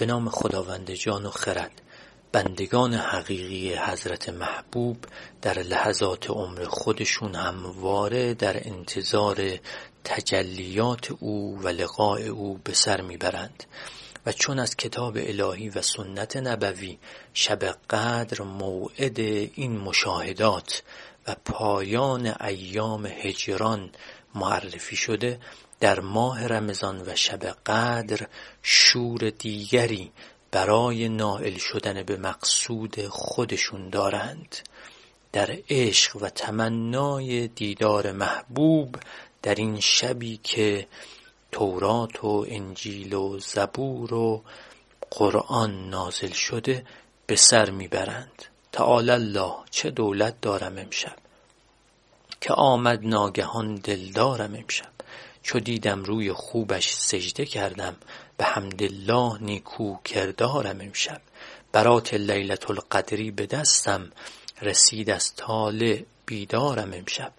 به نام خداوند جان و خرد بندگان حقیقی حضرت محبوب در لحظات عمر خودشون همواره در انتظار تجلیات او و لقاء او به سر می‌برند. و چون از کتاب الهی و سنت نبوی شب قدر موعد این مشاهدات و پایان ایام هجران معرفی شده در ماه رمضان و شب قدر شور دیگری برای نائل شدن به مقصود خودشون دارند. در عشق و تمنای دیدار محبوب در این شبی که تورات و انجیل و زبور و قرآن نازل شده به سر می‌برند. تعالی الله چه دولت دارم امشب؟ که آمد ناگهان دلدارم امشب. چو دیدم روی خوبش سجده کردم به حمدالله نیکو کردارم امشب. برات لیلت القدری به دستم رسید از طالع بیدارم امشب.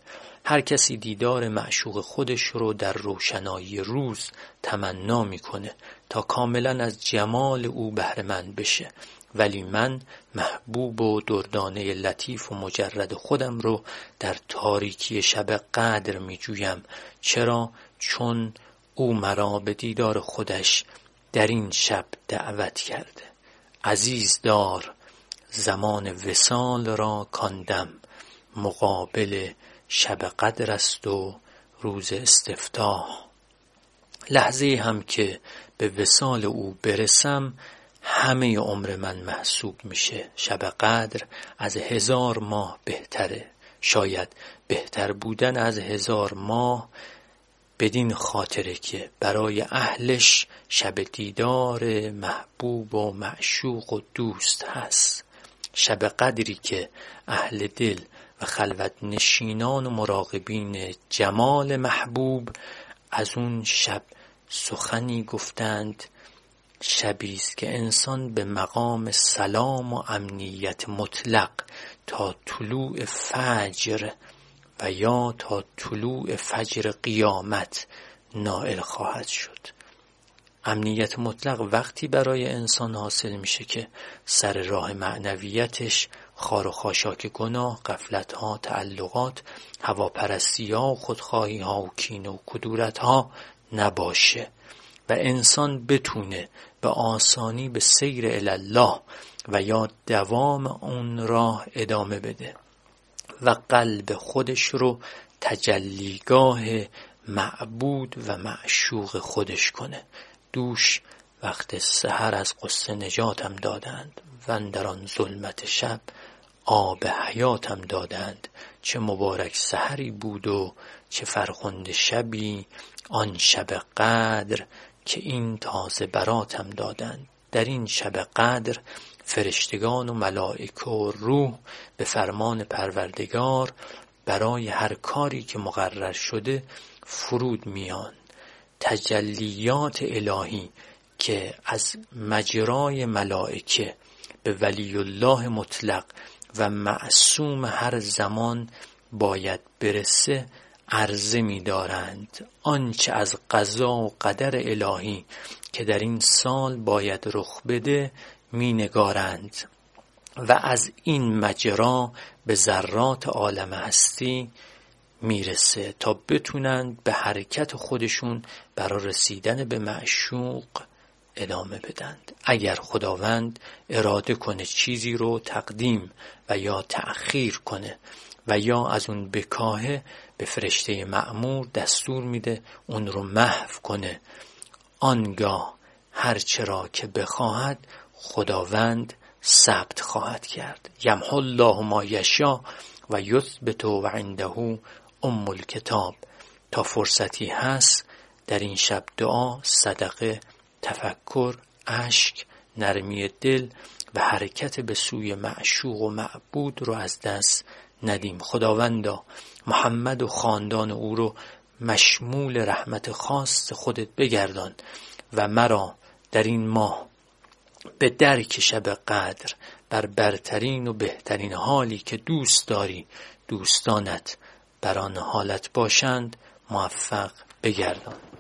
هر کسی دیدار معشوق خودش رو در روشنایی روز تمنا می‌کنه تا کاملا از جمال او بهره بشه. ولی من محبوب و دردانه لطیف و مجرد خودم رو در تاریکی شب قدر می جویم چرا؟ چون او مرا به دیدار خودش در این شب دعوت کرده. عزیز دار زمان وسال را کاندم. مقابل شب قدر است و روز استفتاح. لحظه هم که به وسال او برسم همه عمر من محسوب میشه. شب قدر از هزار ماه بهتره. شاید بهتر بودن از هزار ماه بدین خاطره که برای اهلش شب دیدار محبوب و معشوق و دوست هست. شب قدری که اهل دل خلوت نشینان و مراقبین جمال محبوب از اون شب سخنی گفتند شبی است که انسان به مقام سلام و امنیت مطلق تا طلوع فجر و یا تا طلوع فجر قیامت نائل خواهد شد. امنیت مطلق وقتی برای انسان حاصل میشه که سر راه معنویتش خار و خاشاک گناه، قفلت ها، تعلقات، هواپرستی ها و خودخواهی ها و کین و کدورت ها نباشه و انسان بتونه به آسانی به سیر الله و یا دوام اون راه ادامه بده و قلب خودش رو تجلیگاه معبود و معشوق خودش کنه. دوش وقت سحر از قصه نجاتم دادند و در آن ظلمت شب آب حیاتم دادند. چه مبارک سحری بود و چه فرخنده شبی آن شب قدر که این تازه براتم دادند. در این شب قدر فرشتگان و ملائکه و روح به فرمان پروردگار برای هر کاری که مقرر شده فرود میان. تجلیات الهی که از مجرای ملائکه به ولی الله مطلق و معصوم هر زمان باید برسه عرضه می دارند آنچه از قضا و قدر الهی که در این سال باید رخ بده می نگارند و از این مجرا به ذرات عالم هستی می‌رسه تا بتونند به حرکت خودشون برای رسیدن به معشوق ادامه بدند. اگر خداوند اراده کنه چیزی رو تقدیم و یا تأخیر کنه و یا از اون بکاهه به فرشته معمور دستور میده اون رو محو کنه آنگاه هرچرا که بخواهد خداوند ثبت خواهد کرد. یمحو الله ما یشا و یثبت و عنده ام الکتاب تا فرصتی هست در این شب دعا صدقه تفکر اشک نرمی دل و حرکت به سوی معشوق و معبود رو از دست ندیم خداوندا محمد و خاندان او رو مشمول رحمت خاص خودت بگردان و مرا در این ماه به درک شب قدر بر برترین و بهترین حالی که دوست داری دوستانت بر آن حالت باشند موفق بگردان.